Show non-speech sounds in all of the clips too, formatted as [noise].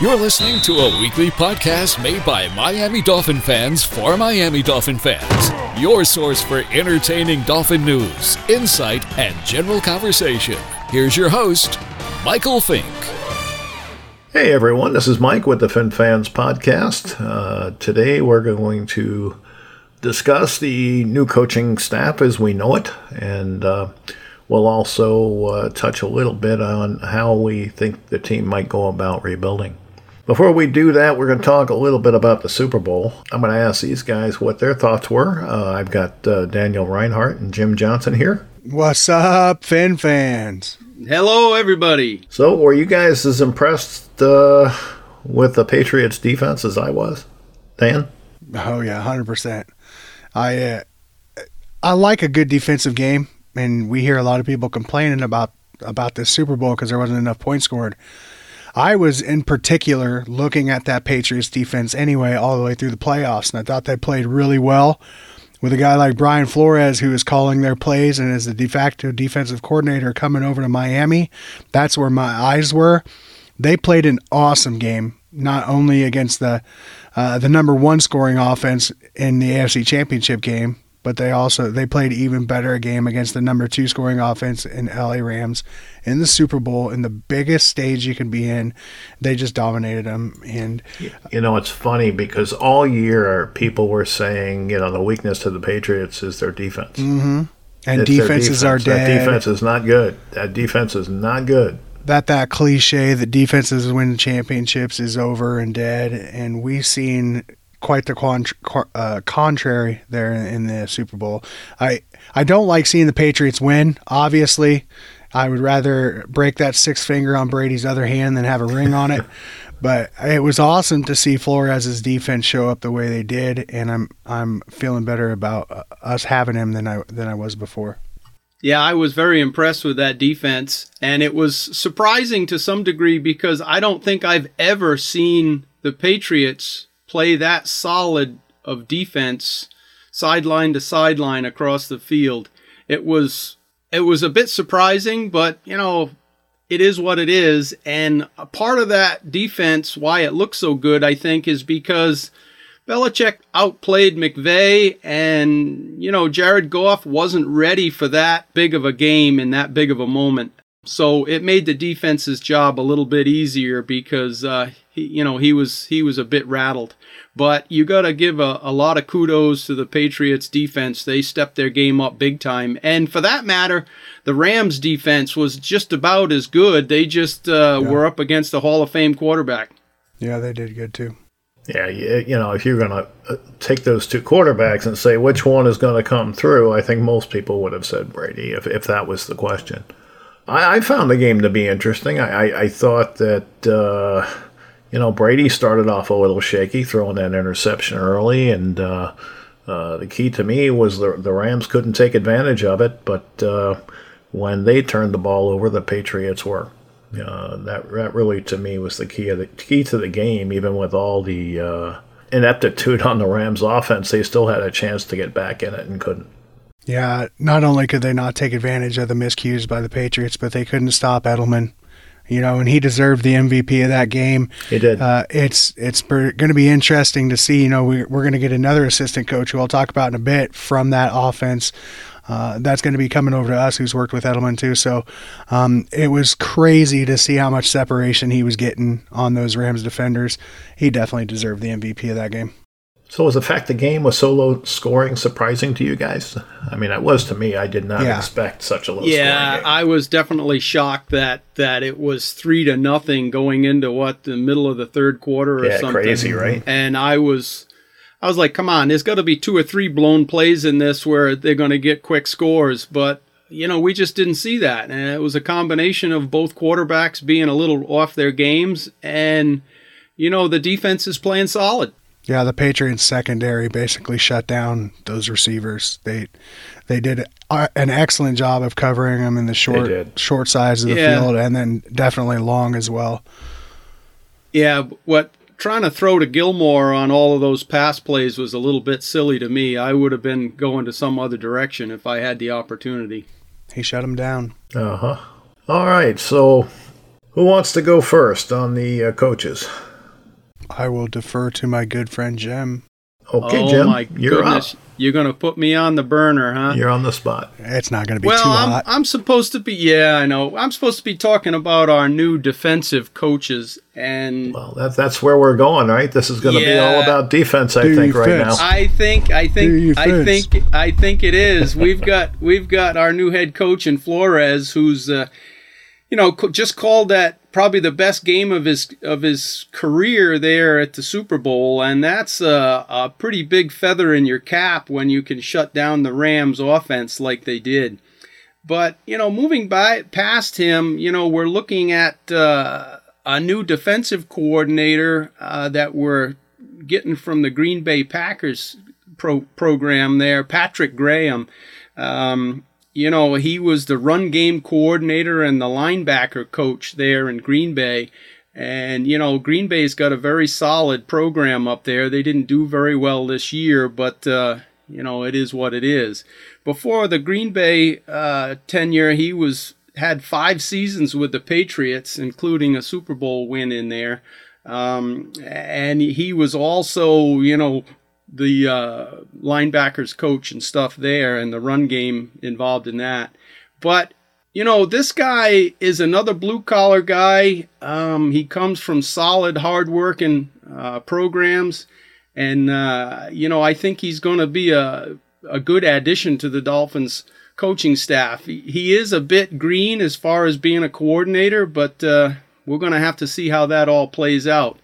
You're listening to a weekly podcast made by Miami Dolphin fans for Miami Dolphin fans. Your source for entertaining Dolphin news, insight, and general conversation. Here's your host, Michael Fink. Hey everyone, this is Mike with the Fin Fans Podcast. Uh, today we're going to discuss the new coaching staff as we know it, and uh, we'll also uh, touch a little bit on how we think the team might go about rebuilding. Before we do that, we're going to talk a little bit about the Super Bowl. I'm going to ask these guys what their thoughts were. Uh, I've got uh, Daniel Reinhardt and Jim Johnson here. What's up, Fin fans? Hello, everybody. So, were you guys as impressed uh, with the Patriots' defense as I was, Dan? Oh yeah, hundred percent. I uh, I like a good defensive game, and we hear a lot of people complaining about about this Super Bowl because there wasn't enough points scored. I was in particular looking at that Patriots defense anyway, all the way through the playoffs, and I thought they played really well with a guy like Brian Flores, who is calling their plays and is the de facto defensive coordinator coming over to Miami. That's where my eyes were. They played an awesome game, not only against the uh, the number one scoring offense in the AFC Championship game, but they also they played even better a game against the number two scoring offense in LA Rams in the Super Bowl in the biggest stage you can be in. They just dominated them, and you know it's funny because all year people were saying you know the weakness to the Patriots is their defense. Mm-hmm. And It's defenses are dead. That defense is not good. That defense is not good. that that cliche that defenses win championships is over and dead, and we've seen quite the contr- uh, contrary there in, in the Super Bowl. I I don't like seeing the Patriots win. Obviously, I would rather break that six finger on Brady's other hand than have a ring on it. [laughs] But it was awesome to see Flores' defense show up the way they did, and I'm I'm feeling better about uh, us having him than I than I was before. Yeah, I was very impressed with that defense, and it was surprising to some degree because I don't think I've ever seen the Patriots play that solid of defense sideline to sideline across the field. It was it was a bit surprising, but you know, it is what it is. And a part of that defense, why it looks so good, I think, is because Belichick outplayed McVay, and you know Jared Goff wasn't ready for that big of a game in that big of a moment. So it made the defense's job a little bit easier because uh, he, you know, he was he was a bit rattled. But you got to give a, a lot of kudos to the Patriots defense. They stepped their game up big time, and for that matter, the Rams defense was just about as good. They just uh, were up against a Hall of Fame quarterback. Yeah, they did good too. Yeah, you, you know, if you're going to uh, take those two quarterbacks and say which one is going to come through, I think most people would have said Brady if, if that was the question. I, I found the game to be interesting. I, I, I thought that, uh, you know, Brady started off a little shaky, throwing that interception early, and uh, uh, the key to me was the, the Rams couldn't take advantage of it, but uh, when they turned the ball over, the Patriots were. Uh, that that really to me was the key of the key to the game. Even with all the uh, ineptitude on the Rams' offense, they still had a chance to get back in it and couldn't. Yeah, not only could they not take advantage of the miscues by the Patriots, but they couldn't stop Edelman. You know, and he deserved the MVP of that game. He did. Uh, it's it's going to be interesting to see. You know, we, we're going to get another assistant coach who I'll talk about in a bit from that offense. Uh, that's going to be coming over to us, who's worked with Edelman too. So um, it was crazy to see how much separation he was getting on those Rams defenders. He definitely deserved the MVP of that game. So was the fact the game was so low scoring surprising to you guys? I mean, it was to me. I did not Yeah. expect such a low Yeah, scoring game. Yeah, I was definitely shocked that that it was three to nothing going into what the middle of the third quarter or Yeah, something. crazy, right? And I was, I was like, come on, there's got to be two or three blown plays in this where they're going to get quick scores, but. You know, we just didn't see that. And it was a combination of both quarterbacks being a little off their games and, you know, the defense is playing solid. Yeah, the Patriots secondary basically shut down those receivers. They they did an excellent job of covering them in the short short sides of the Yeah. field, and then definitely long as well. Yeah, what trying to throw to Gilmore on all of those pass plays was a little bit silly to me. I would have been going to some other direction if I had the opportunity. He shut him down. Uh huh. All right. So, who wants to go first on the uh, coaches? I will defer to my good friend Jim. Okay, oh Jim, my you're goodness. up. You're going to put me on the burner, huh? You're on the spot. It's not going to be well, too I'm, hot. I'm supposed to be, yeah, I know. I'm supposed to be talking about our new defensive coaches. And Well, that's that's where we're going, right? This is going to be all about defense, I think, right now. I think, I think, I think, I think it is. We've got, we've got our new head coach in Flores, who's, uh, you know, co- just called that probably the best game of his of his career there at the Super Bowl, and that's a, a pretty big feather in your cap when you can shut down the Rams' offense like they did. But you know, moving by past him, you know, we're looking at uh, a new defensive coordinator uh, that we're getting from the Green Bay Packers pro- program there, Patrick Graham. Um, you know, he was the run game coordinator and the linebacker coach there in Green Bay. And, you know, Green Bay's got a very solid program up there. They didn't do very well this year, but, uh, you know, it is what it is. Before the Green Bay uh, tenure, he was had five seasons with the Patriots, including a Super Bowl win in there. Um, and he was also, you know, the uh, linebackers coach and stuff there, and the run game involved in that. But you know, this guy is another blue collar guy. Um, he comes from solid, hard working uh, programs, and uh, you know, I think he's going to be a a good addition to the Dolphins coaching staff. He, he is a bit green as far as being a coordinator, but uh, we're going to have to see how that all plays out.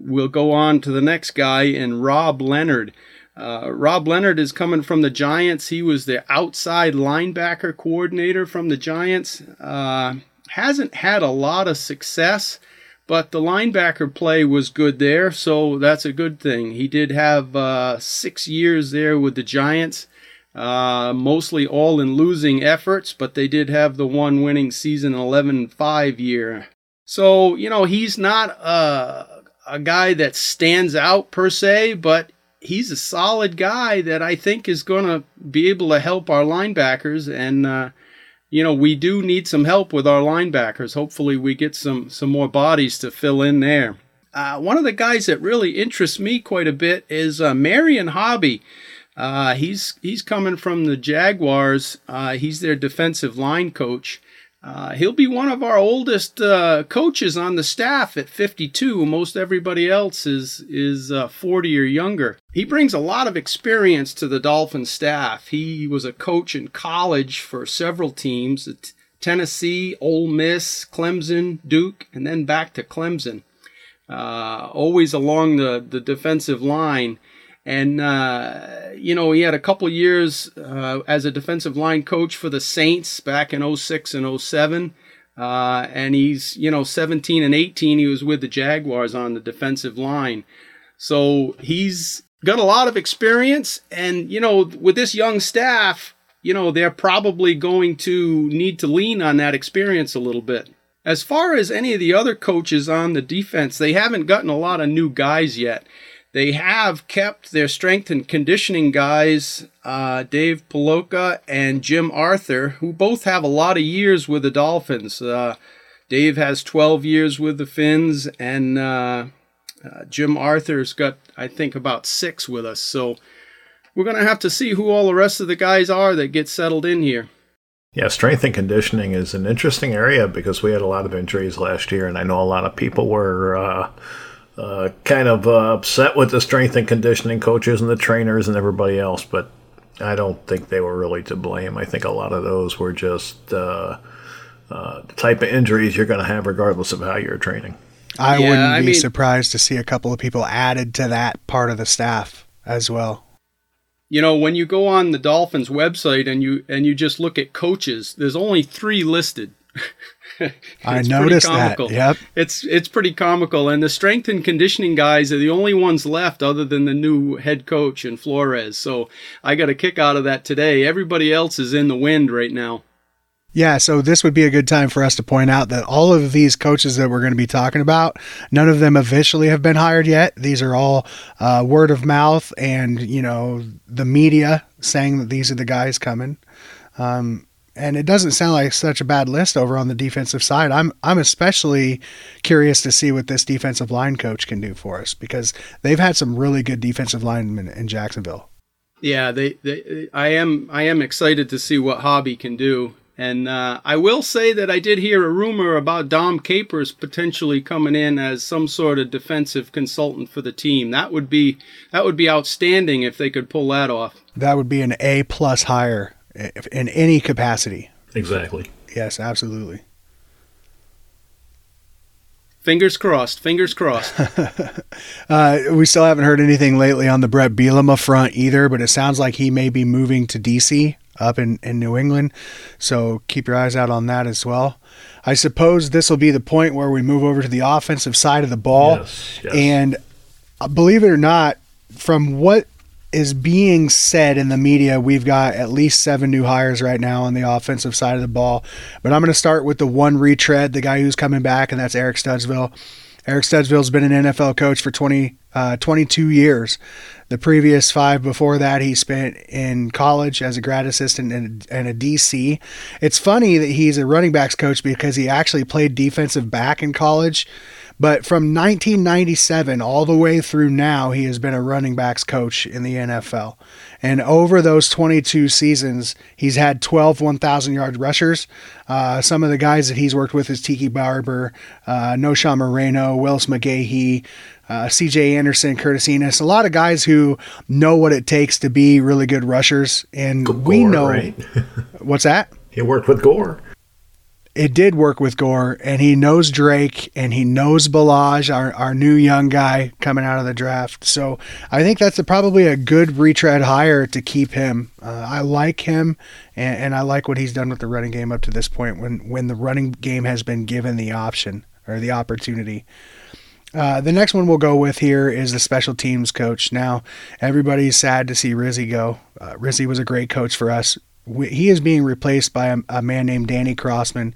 We'll go on to the next guy, and Rob Leonard. Uh, Rob Leonard is coming from the Giants. He was the outside linebacker coordinator from the Giants. Uh, hasn't had a lot of success, but the linebacker play was good there, so that's a good thing. He did have uh, six years there with the Giants, uh, mostly all in losing efforts, but they did have the one winning season 11 5 year. So, you know, he's not a, a guy that stands out per se, but he's a solid guy that I think is going to be able to help our linebackers. And, uh, you know, we do need some help with our linebackers. Hopefully, we get some, some more bodies to fill in there. Uh, one of the guys that really interests me quite a bit is uh, Marion Hobby. Uh, he's he's coming from the Jaguars. Uh, he's their defensive line coach. Uh, he'll be one of our oldest uh, coaches on the staff at 52. Most everybody else is is uh, 40 or younger. He brings a lot of experience to the Dolphin staff. He was a coach in college for several teams: Tennessee, Ole Miss, Clemson, Duke, and then back to Clemson. Uh, always along the the defensive line. And, uh, you know, he had a couple years uh, as a defensive line coach for the Saints back in 06 and 07. Uh, and he's, you know, 17 and 18, he was with the Jaguars on the defensive line. So he's got a lot of experience. And, you know, with this young staff, you know, they're probably going to need to lean on that experience a little bit. As far as any of the other coaches on the defense, they haven't gotten a lot of new guys yet. They have kept their strength and conditioning guys, uh, Dave Puloka and Jim Arthur, who both have a lot of years with the Dolphins. Uh, Dave has 12 years with the Fins, and uh, uh, Jim Arthur's got, I think, about six with us. So we're going to have to see who all the rest of the guys are that get settled in here. Yeah, strength and conditioning is an interesting area because we had a lot of injuries last year, and I know a lot of people were uh, kind of uh, upset with the strength and conditioning coaches and the trainers and everybody else, but I don't think they were really to blame. I think a lot of those were just uh, uh, the type of injuries you're going to have regardless of how you're training. I Yeah, wouldn't I be mean- surprised to see a couple of people added to that part of the staff as well. You know, when you go on the Dolphins website and you and you just look at coaches, there's only three listed. [laughs] [laughs] I noticed that. comical. Yep. It's it's pretty comical, and the strength and conditioning guys are the only ones left, other than the new head coach and Flores. So I got a kick out of that today. Everybody else is in the wind right now. Yeah, so this would be a good time for us to point out that all of these coaches that we're going to be talking about, none of them officially have been hired yet. These are all uh, word of mouth and, you know, the media saying that these are the guys coming. Um, and it doesn't sound like such a bad list over on the defensive side. I'm I'm especially curious to see what this defensive line coach can do for us because they've had some really good defensive linemen in Jacksonville. Yeah, they, they I am I am excited to see what Hobby can do. And uh, I will say that I did hear a rumor about Dom Capers potentially coming in as some sort of defensive consultant for the team. That would be that would be outstanding if they could pull that off. That would be an A plus hire in any capacity. Exactly. Yes, absolutely. Fingers crossed. Fingers crossed. [laughs] uh, we still haven't heard anything lately on the Bret Bielema front either, but it sounds like he may be moving to DC up in, in New England. So keep your eyes out on that as well. I suppose this will be the point where we move over to the offensive side of the ball. Yes, yes. And uh, believe it or not, from what is being said in the media, we've got at least seven new hires right now on the offensive side of the ball. But I'm going to start with the one retread, the guy who's coming back, and that's Eric Studesville. Eric Studesville's been an NFL coach for 20, uh, 22 years. The previous five before that, he spent in college as a grad assistant and, and a DC. It's funny that he's a running backs coach because he actually played defensive back in college but from 1997 all the way through now, he has been a running backs coach in the NFL. And over those 22 seasons, he's had 12 1,000 yard rushers. Uh, some of the guys that he's worked with is Tiki Barber, uh, Knowshon Moreno, Willis McGahee, uh, CJ Anderson, Curtis Enis, a lot of guys who know what it takes to be really good rushers. And Gore, we know. Right? [laughs] what's that? He worked with Gore it did work with Gore, and he knows Drake and he knows Ballage, our, our new young guy coming out of the draft. So I think that's a, probably a good retread hire to keep him. Uh, I like him, and, and, I like what he's done with the running game up to this point when, when the running game has been given the option or the opportunity. Uh, the next one we'll go with here is the special teams coach. Now, everybody's sad to see Rizzy go. Uh, Rizzy was a great coach for us he is being replaced by a, a, man named Danny Crossman.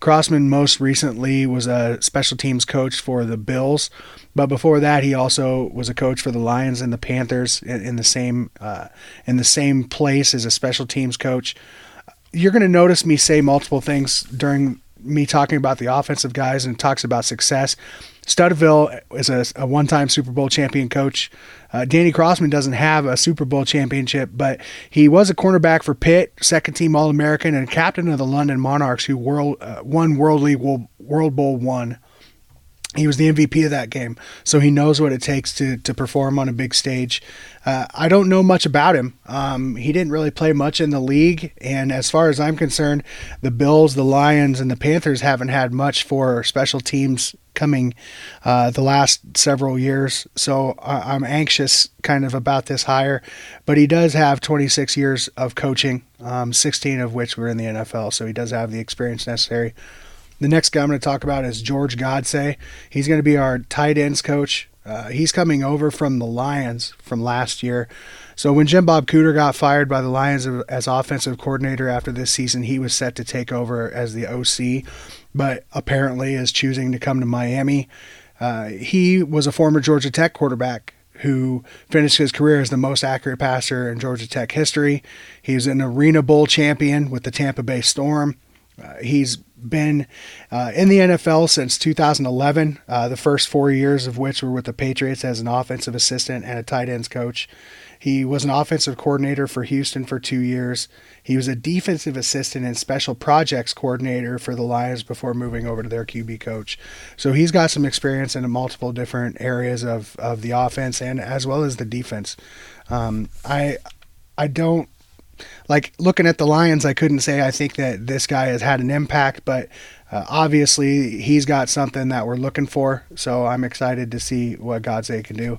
Crossman most recently was a special teams coach for the Bills, but before that, he also was a coach for the Lions and the Panthers in, in the same uh, in the same place as a special teams coach. You're going to notice me say multiple things during me talking about the offensive guys and talks about success. Studesville is a, a one-time Super Bowl champion coach. Uh, Danny Crossman doesn't have a Super Bowl championship, but he was a cornerback for Pitt, second team All American, and captain of the London Monarchs, who world, uh, won World League World Bowl one. He was the MVP of that game, so he knows what it takes to to perform on a big stage. Uh, I don't know much about him. Um, he didn't really play much in the league, and as far as I'm concerned, the Bills, the Lions, and the Panthers haven't had much for special teams coming uh, the last several years. So I'm anxious kind of about this hire. But he does have 26 years of coaching, um, 16 of which were in the NFL. So he does have the experience necessary. The next guy I'm going to talk about is George Godsey. He's going to be our tight ends coach. Uh, he's coming over from the Lions from last year. So when Jim Bob Cooter got fired by the Lions as offensive coordinator after this season, he was set to take over as the OC but apparently is choosing to come to Miami. Uh, he was a former Georgia Tech quarterback who finished his career as the most accurate passer in Georgia Tech history. He's an Arena Bowl champion with the Tampa Bay Storm. Uh, he's been uh, in the NFL since 2011, uh, the first four years of which were with the Patriots as an offensive assistant and a tight ends coach. He was an offensive coordinator for Houston for two years. He was a defensive assistant and special projects coordinator for the Lions before moving over to their QB coach. So he's got some experience in multiple different areas of, of the offense and as well as the defense. Um, I I don't like looking at the Lions. I couldn't say I think that this guy has had an impact, but uh, obviously he's got something that we're looking for. So I'm excited to see what Godsey can do.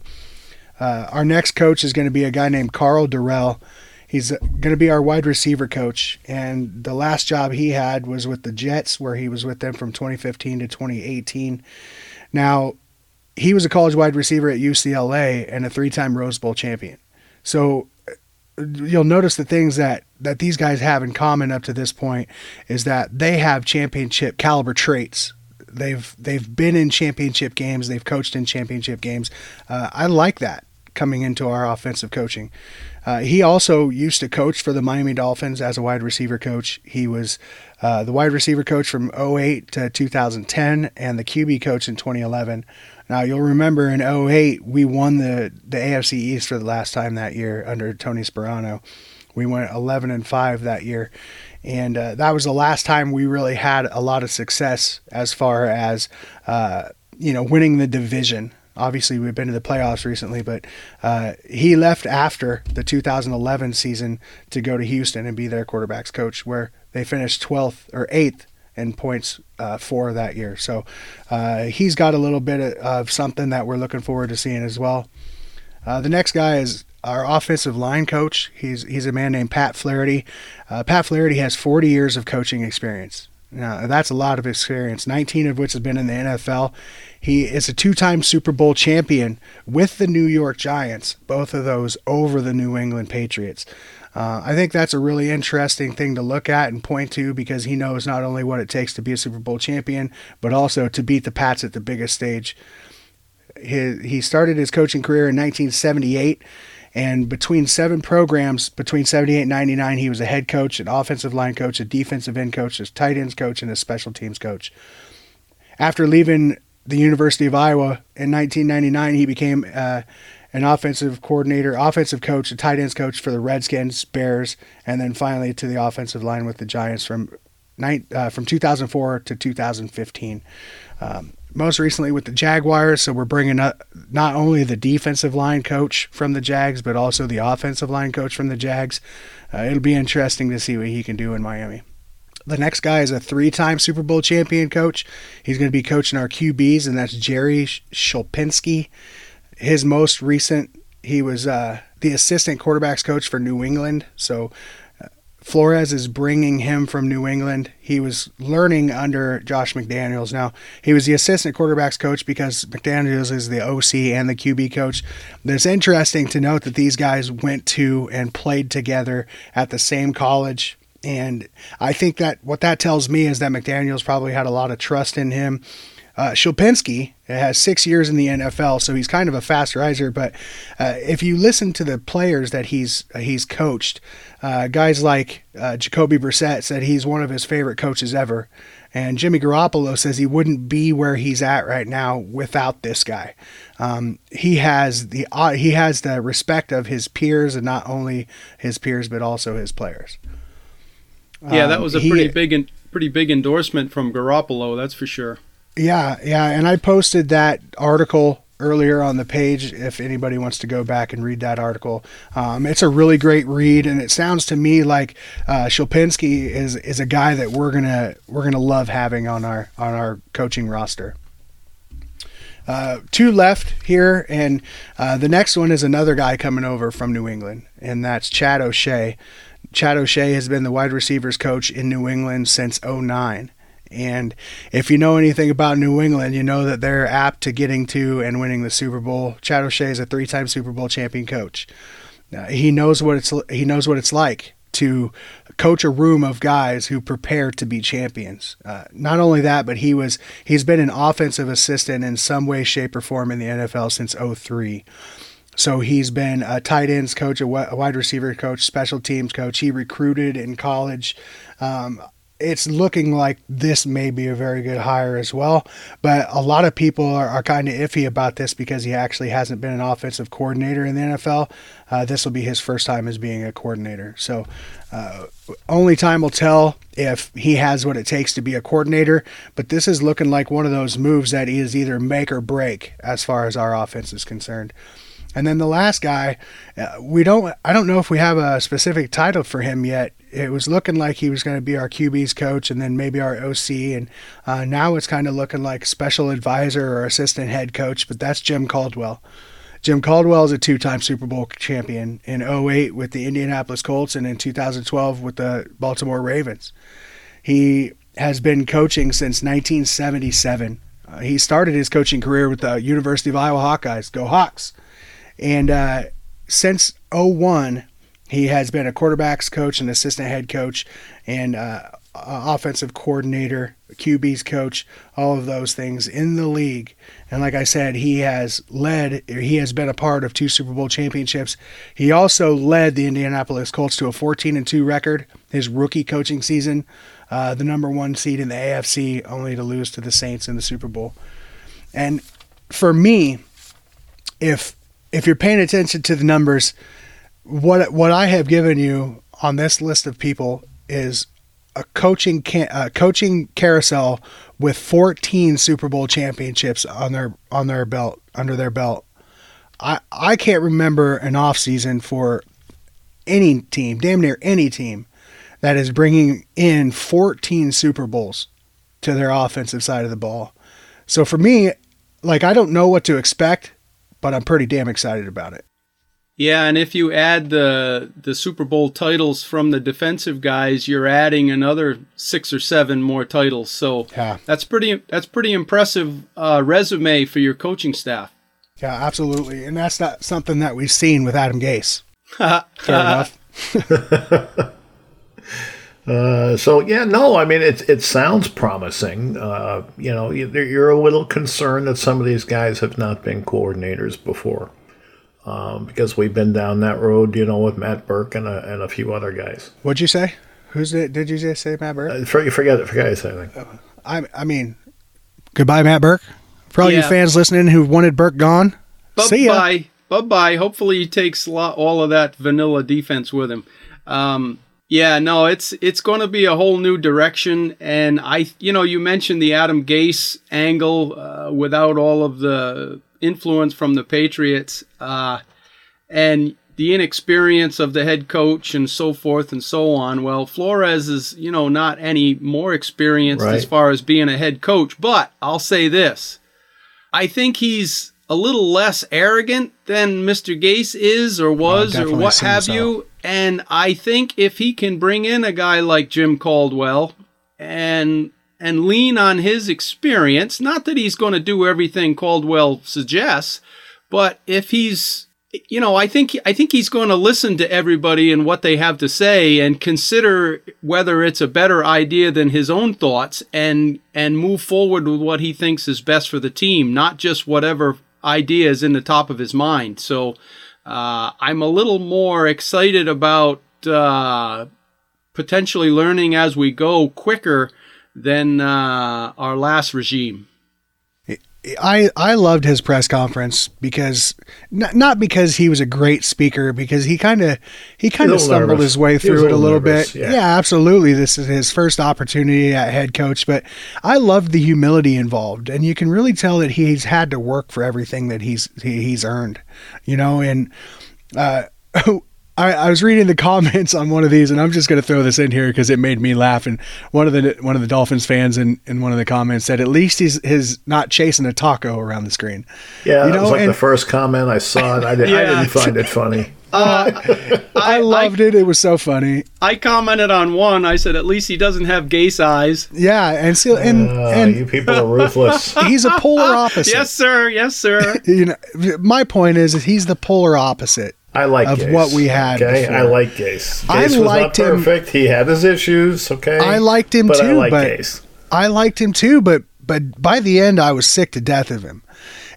Uh, our next coach is going to be a guy named Karl Dorrell. He's going to be our wide receiver coach. And the last job he had was with the Jets, where he was with them from 2015 to 2018. Now, he was a college wide receiver at UCLA and a three time Rose Bowl champion. So uh, you'll notice the things that, that these guys have in common up to this point is that they have championship caliber traits They've they've been in championship games. They've coached in championship games. Uh, I like that coming into our offensive coaching. Uh, he also used to coach for the Miami Dolphins as a wide receiver coach. He was uh, the wide receiver coach from 08 to 2010 and the QB coach in 2011. Now, you'll remember in 08, we won the, the AFC East for the last time that year under Tony Sparano. We went 11 and 5 that year. And uh, that was the last time we really had a lot of success as far as, uh, you know, winning the division. Obviously, we've been to the playoffs recently, but uh, he left after the 2011 season to go to Houston and be their quarterbacks coach, where they finished 12th or 8th in points uh, for that year. So uh, he's got a little bit of something that we're looking forward to seeing as well. Uh, the next guy is our offensive line coach. He's he's a man named Pat Flaherty. Uh, Pat Flaherty has 40 years of coaching experience. Now that's a lot of experience, 19 of which has been in the NFL. He is a two-time Super Bowl champion with the New York Giants, both of those over the New England Patriots. Uh, I think that's a really interesting thing to look at and point to because he knows not only what it takes to be a Super Bowl champion, but also to beat the Pats at the biggest stage. He, he started his coaching career in 1978 and between seven programs, between 78 and 99, he was a head coach, an offensive line coach, a defensive end coach, a tight ends coach, and a special teams coach. After leaving the University of Iowa in 1999, he became uh, an offensive coordinator, offensive coach, a tight ends coach for the Redskins, Bears, and then finally to the offensive line with the Giants from uh, from 2004 to 2015. Um, most recently with the Jaguars. So we're bringing up not only the defensive line coach from the Jags, but also the offensive line coach from the Jags. Uh, it'll be interesting to see what he can do in Miami. The next guy is a three time Super Bowl champion coach. He's going to be coaching our QBs, and that's Jerry Schuplinski. His most recent, he was uh, the assistant quarterbacks coach for New England. So Flores is bringing him from New England. He was learning under Josh McDaniels. Now, he was the assistant quarterbacks coach because McDaniels is the OC and the QB coach. It's interesting to note that these guys went to and played together at the same college. And I think that what that tells me is that McDaniels probably had a lot of trust in him uh, Schuplinski has six years in the NFL, so he's kind of a fast riser. But uh, if you listen to the players that he's uh, he's coached, uh, guys like uh, Jacoby Brissett said he's one of his favorite coaches ever, and Jimmy Garoppolo says he wouldn't be where he's at right now without this guy. Um, he has the uh, he has the respect of his peers, and not only his peers but also his players. Yeah, that was a um, pretty he, big pretty big endorsement from Garoppolo. That's for sure. Yeah, yeah, and I posted that article earlier on the page if anybody wants to go back and read that article. Um, it's a really great read, and it sounds to me like uh, Schuplinski is is a guy that we're gonna we're gonna love having on our on our coaching roster. Uh, two left here, and uh, the next one is another guy coming over from New England, and that's Chad O'Shea. Chad O'Shea has been the wide receivers coach in New England since 09. And if you know anything about New England, you know that they're apt to getting to and winning the Super Bowl. Chad O'Shea is a three-time Super Bowl champion coach. Uh, he knows what it's he knows what it's like to coach a room of guys who prepare to be champions. Uh, not only that, but he was he's been an offensive assistant in some way, shape, or form in the NFL since 03. So he's been a tight ends coach, a wide receiver coach, special teams coach. He recruited in college. Um, it's looking like this may be a very good hire as well. But a lot of people are, are kind of iffy about this because he actually hasn't been an offensive coordinator in the NFL. Uh, this will be his first time as being a coordinator. So uh, only time will tell if he has what it takes to be a coordinator. But this is looking like one of those moves that is either make or break as far as our offense is concerned. And then the last guy, uh, we don't. I don't know if we have a specific title for him yet. It was looking like he was going to be our QB's coach, and then maybe our OC. And uh, now it's kind of looking like special advisor or assistant head coach. But that's Jim Caldwell. Jim Caldwell is a two-time Super Bowl champion in 08 with the Indianapolis Colts and in 2012 with the Baltimore Ravens. He has been coaching since 1977. Uh, he started his coaching career with the University of Iowa Hawkeyes. Go Hawks! And uh, since 01, he has been a quarterbacks coach an assistant head coach, and uh, offensive coordinator, QB's coach, all of those things in the league. And like I said, he has led, he has been a part of two Super Bowl championships. He also led the Indianapolis Colts to a 14 and 2 record his rookie coaching season, uh, the number one seed in the AFC, only to lose to the Saints in the Super Bowl. And for me, if if you're paying attention to the numbers, what what I have given you on this list of people is a coaching can, uh, coaching carousel with 14 Super Bowl championships on their on their belt under their belt. I I can't remember an off season for any team, damn near any team, that is bringing in 14 Super Bowls to their offensive side of the ball. So for me, like I don't know what to expect, but I'm pretty damn excited about it. Yeah, and if you add the the Super Bowl titles from the defensive guys, you're adding another six or seven more titles. So Yeah. that's pretty that's pretty impressive uh, resume for your coaching staff. Yeah, absolutely. And that's not something that we've seen with Adam Gase. [laughs] Fair enough. [laughs] Uh, so yeah, no, I mean it. It sounds promising. Uh, you know, you- you're a little concerned that some of these guys have not been coordinators before, um, because we've been down that road. You know, with Matt Burke and a, and a few other guys. What'd you say? Who's it? Did you just say Matt Burke? Uh, for, forget it. Forget anything. I, I mean, goodbye, Matt Burke. For all you fans listening who wanted Burke gone, see ya. Bye bye. Bye bye. Hopefully he takes all of that vanilla defense with him. Um, yeah, no, it's it's going to be a whole new direction, and I, you know, you mentioned the Adam Gase angle uh, without all of the influence from the Patriots, uh, and the inexperience of the head coach and so forth and so on. Well, Flores is, you know, not any more experienced as far as being a head coach, but I'll say this. I think he's a little less arrogant than Mr. Gase is or was or what have you. And I think if he can bring in a guy like Jim Caldwell and and lean on his experience, not that he's going to do everything Caldwell suggests, but if he's you know, I think I think he's going to listen to everybody and what they have to say and consider whether it's a better idea than his own thoughts and and move forward with what he thinks is best for the team, not just whatever idea is in the top of his mind. So uh, I'm a little more excited about uh, potentially learning as we go quicker than uh, our last regime. I, I loved his press conference because not, not because he was a great speaker because he kind of he kind of stumbled nervous. his way through it a little nervous, bit. yeah. Yeah. absolutely. This is his first opportunity at head coach, but I loved the humility involved, and you can really tell that he's had to work for everything that he's he, he's earned, you know. And uh, [laughs] I, I was reading the [laughs] comments on one of these, and I'm just going to throw this in here because it made me laugh. And one of the one of the Dolphins fans in, in one of the comments said, "At least he's his not chasing a taco around the screen." Yeah, You that know, was like and- the first comment I saw it. I, did, I Yeah. didn't find it funny. [laughs] [laughs] I loved it. It was so funny. I commented on one. I said, at least he doesn't have gay eyes. Yeah, and still, and Uh, and you people are ruthless. he's a polar opposite. Yes, sir. Yes, sir. You know, my point is, that he's the polar opposite. I like Of Gase, what we had Okay, before. I like Gase. Gase I was liked not him- perfect. He had his issues. Okay, I liked him but too, I like but Gase. I liked him too, but but by the end, I was sick to death of him.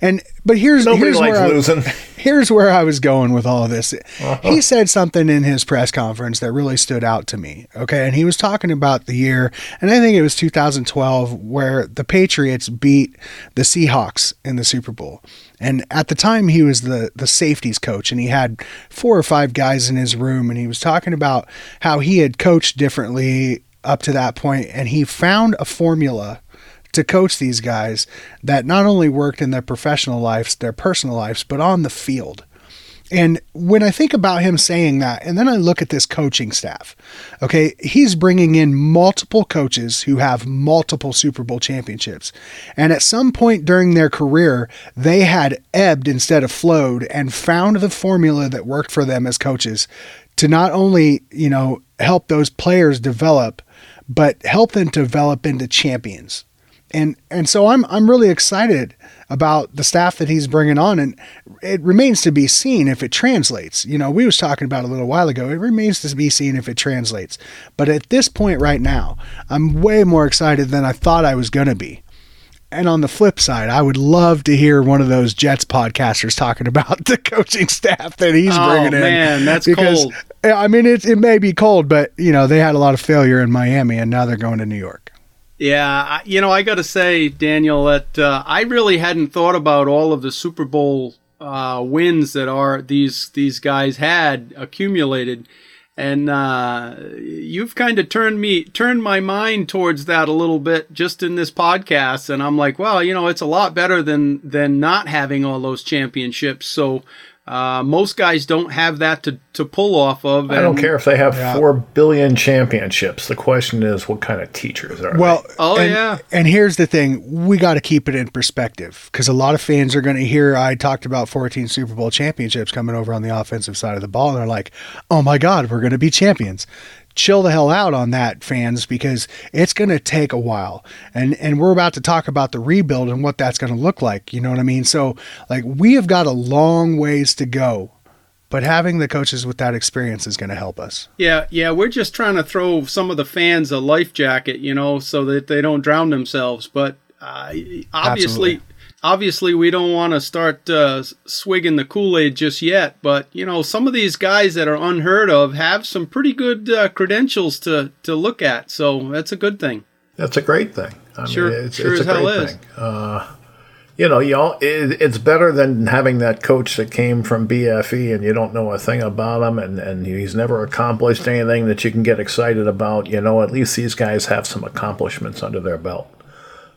And but here's Nobody here's where I, losing. [laughs] here's where I was going with all of this. Uh-huh. He said something in his press conference that really stood out to me. Okay. And he was talking about the year, and I think it was 2012, where the Patriots beat the Seahawks in the Super Bowl. And at the time, he was the, the safeties coach, and he had four or five guys in his room, and he was talking about how he had coached differently up to that point, and he found a formula to coach these guys that not only worked in their professional lives, their personal lives, but on the field. And when I think about him saying that, and then I look at this coaching staff, okay, he's bringing in multiple coaches who have multiple Super Bowl championships. And at some point during their career, they had ebbed instead of flowed and found the formula that worked for them as coaches to not only, you know, help those players develop, but help them develop into champions and and so I'm I'm really excited about the staff that he's bringing on, and it remains to be seen if it translates. You know, we was talking about a little while ago. It remains to be seen if it translates. But at this point right now, I'm way more excited than I thought I was going to be. And on the flip side, I would love to hear one of those Jets podcasters talking about [laughs] the coaching staff that he's Oh, bringing in. man, that's cold. I mean, it, it may be cold, but, you know, they had a lot of failure in Miami, and now they're going to New York. Yeah, you know, I got to say, Daniel, that uh, I really hadn't thought about all of the Super Bowl uh, wins that are these these guys had accumulated, and uh, you've kind of turned me turned my mind towards that a little bit just in this podcast, and I'm like, well, you know, it's a lot better than than not having all those championships. So. Uh, most guys don't have that to, to pull off of. I don't care if they have Yeah. four billion championships. The question is, what kind of teachers are Well, Oh, and, yeah. And here's the thing: we got to keep it in perspective because a lot of fans are going to hear I talked about 14 Super Bowl championships coming over on the offensive side of the ball, and they're like, "Oh my God, we're going to be champions." Chill the hell out on that, fans, because it's going to take a while, and and we're about to talk about the rebuild and what that's going to look like. You know what I mean? So, like, we have got a long ways to go, but having the coaches with that experience is going to help us. Yeah, yeah, we're just trying to throw some of the fans a life jacket, you know, so that they don't drown themselves. But uh, obviously, Absolutely. Obviously, we don't want to start uh, swigging the Kool Aid just yet. But you know, some of these guys that are unheard of have some pretty good uh, credentials to to look at. So that's a good thing. That's a great thing. I Sure- mean, it's, sure it's as a hell great is. thing. Uh, you know, y'all, it, it's better than having that coach that came from BFE and you don't know a thing about him and, and he's never accomplished anything that you can get excited about. You know, at least these guys have some accomplishments under their belt.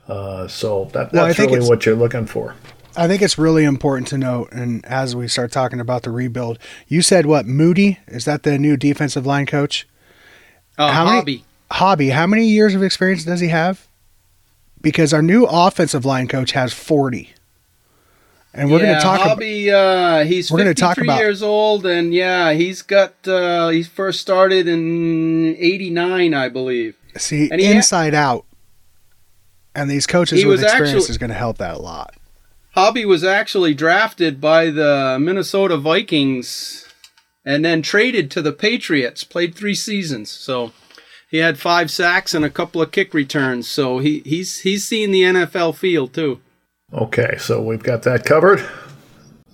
Uh, so that, that's think really what you're looking for. I think it's really important to note, and as we start talking about the rebuild, you said what Moody is that the new defensive line coach? Uh, How many- hobby. Hobby, how many years of experience does he have? Because our new offensive line coach has forty, and we're going to talk. ab- Hobby. uh, he's We're gonna talk about- years old, and yeah, he's got. Uh, he first started in '89, I believe. see and he ha- inside out, and these coaches He with was experience actually- is going to help that a lot. Hobby was actually drafted by the Minnesota Vikings and then traded to the Patriots. Played three seasons, so he had five sacks and a couple of kick returns. So he, he's he's seen the NFL field too. Okay, so we've got that covered.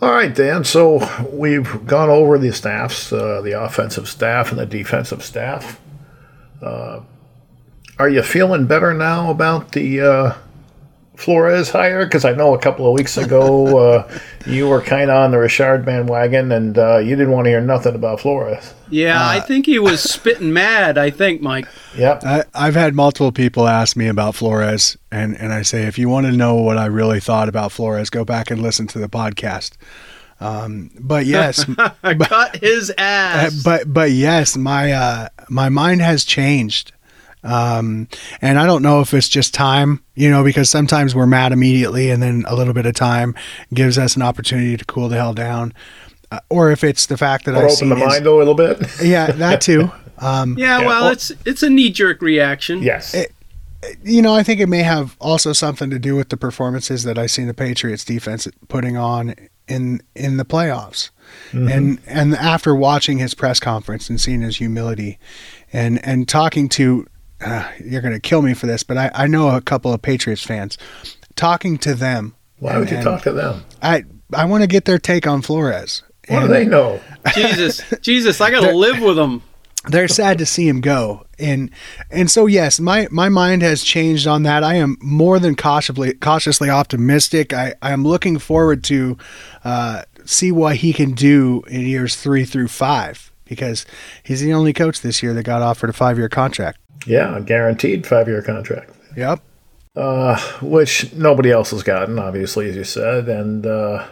All right, Dan. So we've gone over the staffs, uh, the offensive staff and the defensive staff. Uh, are you feeling better now about the uh, Flores hire? Because I know a couple of weeks ago [laughs] uh, you were kind of on the Richard bandwagon and uh, you didn't want to hear nothing about Flores. Yeah, I think he was spitting mad. I think Mike. Yep. I, I've had multiple people ask me about Flores, and, and I say, if you want to know what I really thought about Flores, go back and listen to the podcast. Um, but yes, [laughs] I Cut his [laughs] Uh, ass. but but yes, my uh, my mind has changed, um, and I don't know if it's just time, you know, because sometimes we're mad immediately, and then a little bit of time gives us an opportunity to cool the hell down, uh, or if it's the fact that Or I've open seen the his- mind a little bit. [laughs] yeah, that too. [laughs] Um, yeah, Yeah, well, well- it's it's a knee jerk reaction. yes. you know, I think it may have also something to do with the performances that I seen the Patriots defense putting on in in the playoffs. And and after watching his press conference and seeing his humility and and talking to uh, you're going to kill me for this, but I, I know a couple of Patriots fans talking to them. Why would you talk to them? I I want to get their take on Flores. What do they know? [laughs] Jesus, Jesus, I gotta live with them. they're sad to see him go and and so yes my my mind has changed on that i am more than cautiously cautiously optimistic i i am looking forward to uh see what he can do in years three through five because he's the only coach this year that got offered a five year contract Yeah, a guaranteed five year contract. yep uh, which nobody else has gotten, obviously, as you said. And, uh,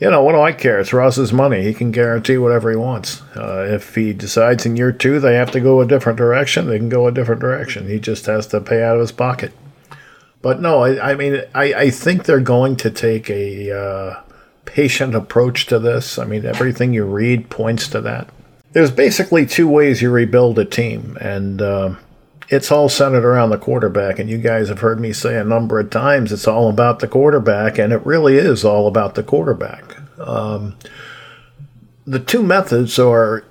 you know, what do I care? It's Ross's money. He can guarantee whatever he wants. Uh, if he decides in year two they have to go a different direction, they can go a different direction. He just has to pay out of his pocket. But no, I, I mean, I, I think they're going to take a uh, patient approach to this. I mean, everything you read points to that. There's basically two ways you rebuild a team, and uh, it's all centered around the quarterback. And you guys have heard me say a number of times it's all about the quarterback, and it really is all about the quarterback. Um, the two methods are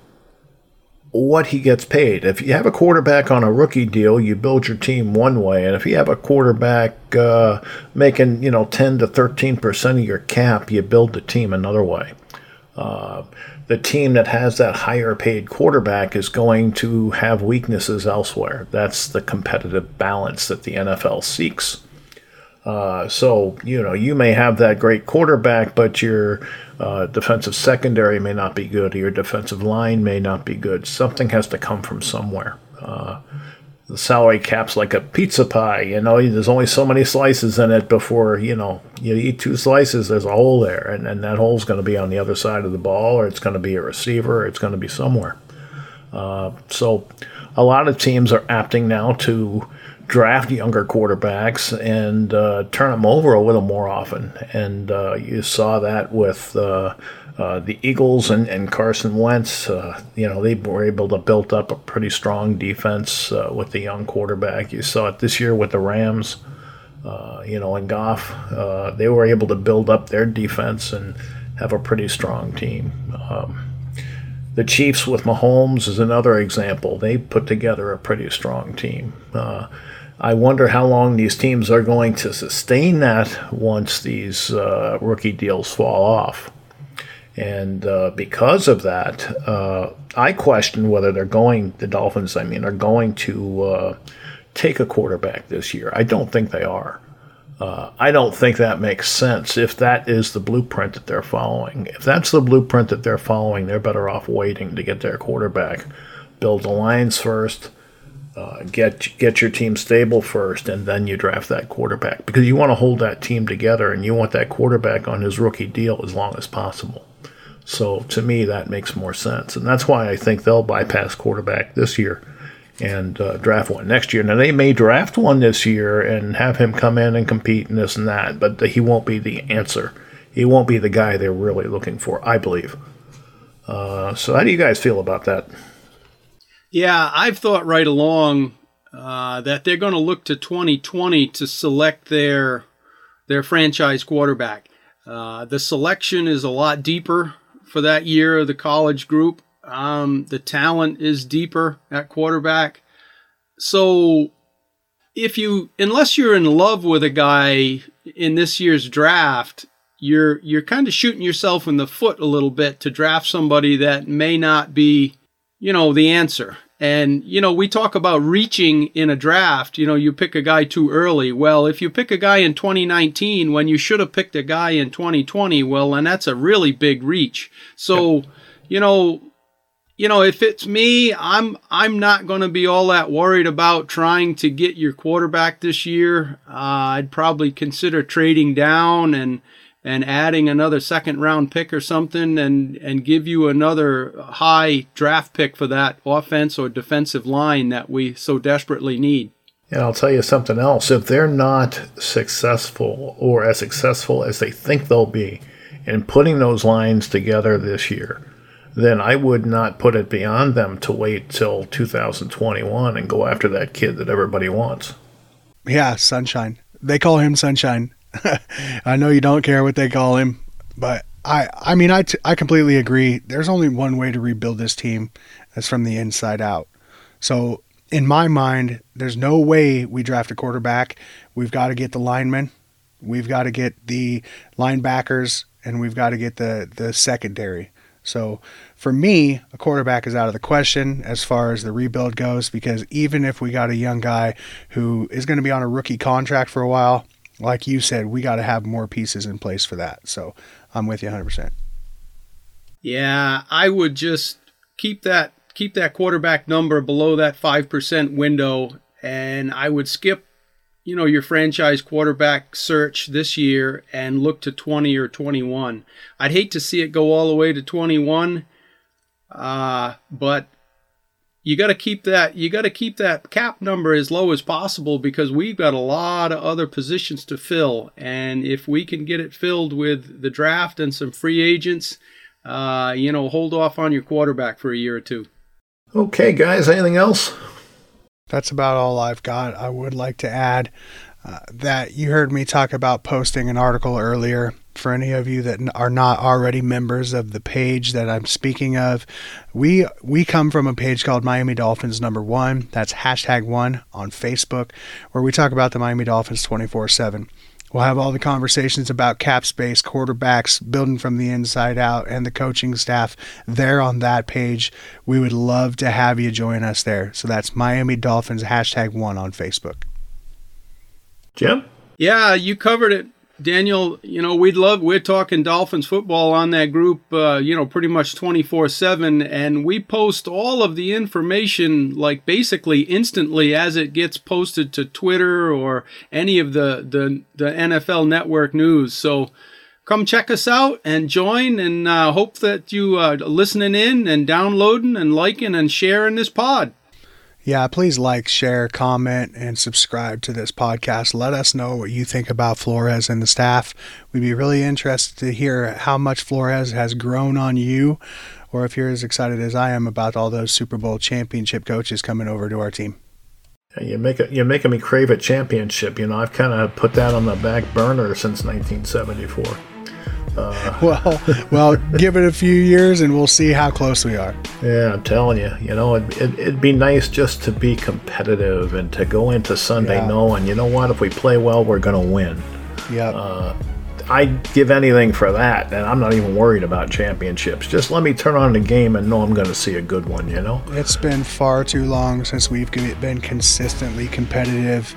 what he gets paid. If you have a quarterback on a rookie deal, you build your team one way, and if you have a quarterback uh, making you know ten to thirteen percent of your cap, you build the team another way. Uh, the team that has that higher paid quarterback is going to have weaknesses elsewhere. That's the competitive balance that the NFL seeks. Uh, so, you know, you may have that great quarterback, but your uh, defensive secondary may not be good, or your defensive line may not be good. Something has to come from somewhere. Uh, the salary cap's like a pizza pie. You know, there's only so many slices in it before you know you eat two slices. There's a hole there, and, and that hole's going to be on the other side of the ball, or it's going to be a receiver, or it's going to be somewhere. Uh, so, a lot of teams are opting now to draft younger quarterbacks and uh, turn them over a little more often, and uh, you saw that with uh, the Eagles and, and Carson Wentz, uh, you know, they were able to build up a pretty strong defense uh, with the young quarterback. You saw it this year with the Rams, uh, you know, and Goff. Uh, they were able to build up their defense and have a pretty strong team. Um, the Chiefs with Mahomes is another example. They put together a pretty strong team. I wonder how long these teams are going to sustain that once these rookie deals fall off. And uh, because of that, uh, I question whether they're going, the Dolphins, I mean, are going to uh, take a quarterback this year. I don't think they are. Uh, I don't think that makes sense if that is the blueprint that they're following. If that's the blueprint that they're following, they're better off waiting to get their quarterback. Build the lines first, uh, get get your team stable first, and then you draft that quarterback because you want to hold that team together and you want that quarterback on his rookie deal as long as possible. So to me, that makes more sense, and that's why I think they'll bypass quarterback this year and uh, draft one next year. Now they may draft one this year and have him come in and compete and this and that, but he won't be the answer. He won't be the guy they're really looking for, I believe. Uh, so how do you guys feel about that? Yeah, I've thought right along uh, that they're going to look to 2020 to select their their franchise quarterback. Uh, the selection is a lot deeper for that year of the college group. Um, the talent is deeper at quarterback. So if you unless you're in love with a guy in this year's draft, you're you're kind of shooting yourself in the foot a little bit to draft somebody that may not be, you know, the answer. And, you know, we talk about reaching in a draft. You know, you pick a guy too early. Well, if you pick a guy in 2019 when you should have picked a guy in 2020, well, then that's a really big reach. So, you know, you know, if it's me, I'm I'm not going to be all that worried about trying to get your quarterback this year. Uh, I'd probably consider trading down and and adding another second round pick or something and and give you another high draft pick for that offense or defensive line that we so desperately need. And I'll tell you something else. If they're not successful or as successful as they think they'll be in putting those lines together this year, then I would not put it beyond them to wait till 2021 and go after that kid that everybody wants. Yeah, Sunshine. They call him Sunshine. [laughs] I know you don't care what they call him, but I I mean I, t- I completely agree. There's only one way to rebuild this team. That's from the inside out. So in my mind, there's no way we draft a quarterback. We've got to get the linemen, we've got to get the linebackers, and we've got to get the the secondary. So for me, a quarterback is out of the question as far as the rebuild goes because even if we got a young guy who is going to be on a rookie contract for a while, like you said, we got to have more pieces in place for that. So I'm with you 100%. Yeah, I would just keep that keep that quarterback number below that 5% window and I would skip you know your franchise quarterback search this year and look to 20 or 21. I'd hate to see it go all the way to 21 uh, but you got to keep that you got to keep that cap number as low as possible because we've got a lot of other positions to fill and if we can get it filled with the draft and some free agents uh, you know hold off on your quarterback for a year or two okay guys anything else That's about all I've got. I would like to add uh, that you heard me talk about posting an article earlier. For any of you that are not already members of the page that I'm speaking of, we we come from a page called Miami Dolphins Number One. That's hashtag one on Facebook, where we talk about the Miami Dolphins 24 7. We'll have all the conversations about cap space, quarterbacks, building from the inside out, and the coaching staff there on that page. We would love to have you join us there. So that's Miami Dolphins hashtag one on Facebook. Jim? Yeah, you covered it Daniel, you know, we'd love, we're talking Dolphins football on that group, uh, you know, pretty much 24 7. And we post all of the information, like basically instantly as it gets posted to Twitter or any of the, the, the NFL network news. So come check us out and join and uh, hope that you uh, listening in and downloading and liking and sharing this pod. Yeah, please like, share, comment, and subscribe to this podcast. Let us know what you think about Flores and the staff. We'd be really interested to hear how much Flores has grown on you, or if you're as excited as I am about all those Super Bowl championship coaches coming over to our team. You make it, you're making me crave a championship. You know, I've kind of put that on the back burner since 1974. Uh, well, well, give it a few years and we'll see how close we are. Yeah, I'm telling you, you know, it, would it, be nice just to be competitive and to go into Sunday yeah. knowing, you know what, if we play well, we're going to win. Yeah. Uh, I'd give anything for that, and I'm not even worried about championships. Just let me turn on the game and know I'm going to see a good one, you know? It's been far too long since we've been consistently competitive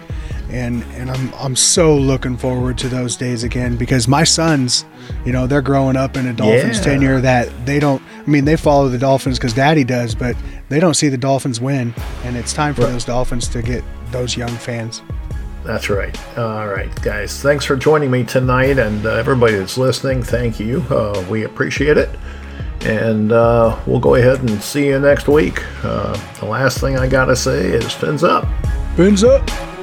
and and I'm I'm so looking forward to those days again because my sons, you know, they're growing up in a Dolphins yeah. tenure that they don't. I mean, they follow the Dolphins because Daddy does, but they don't see the Dolphins win, and it's time for right. those Dolphins to get those young fans. That's right. All right, guys. Thanks for joining me tonight, and uh, everybody that's listening, thank you. Uh, we appreciate it. And uh, we'll go ahead and see you next week. Uh, the last thing I got to say is fins up. Fins up.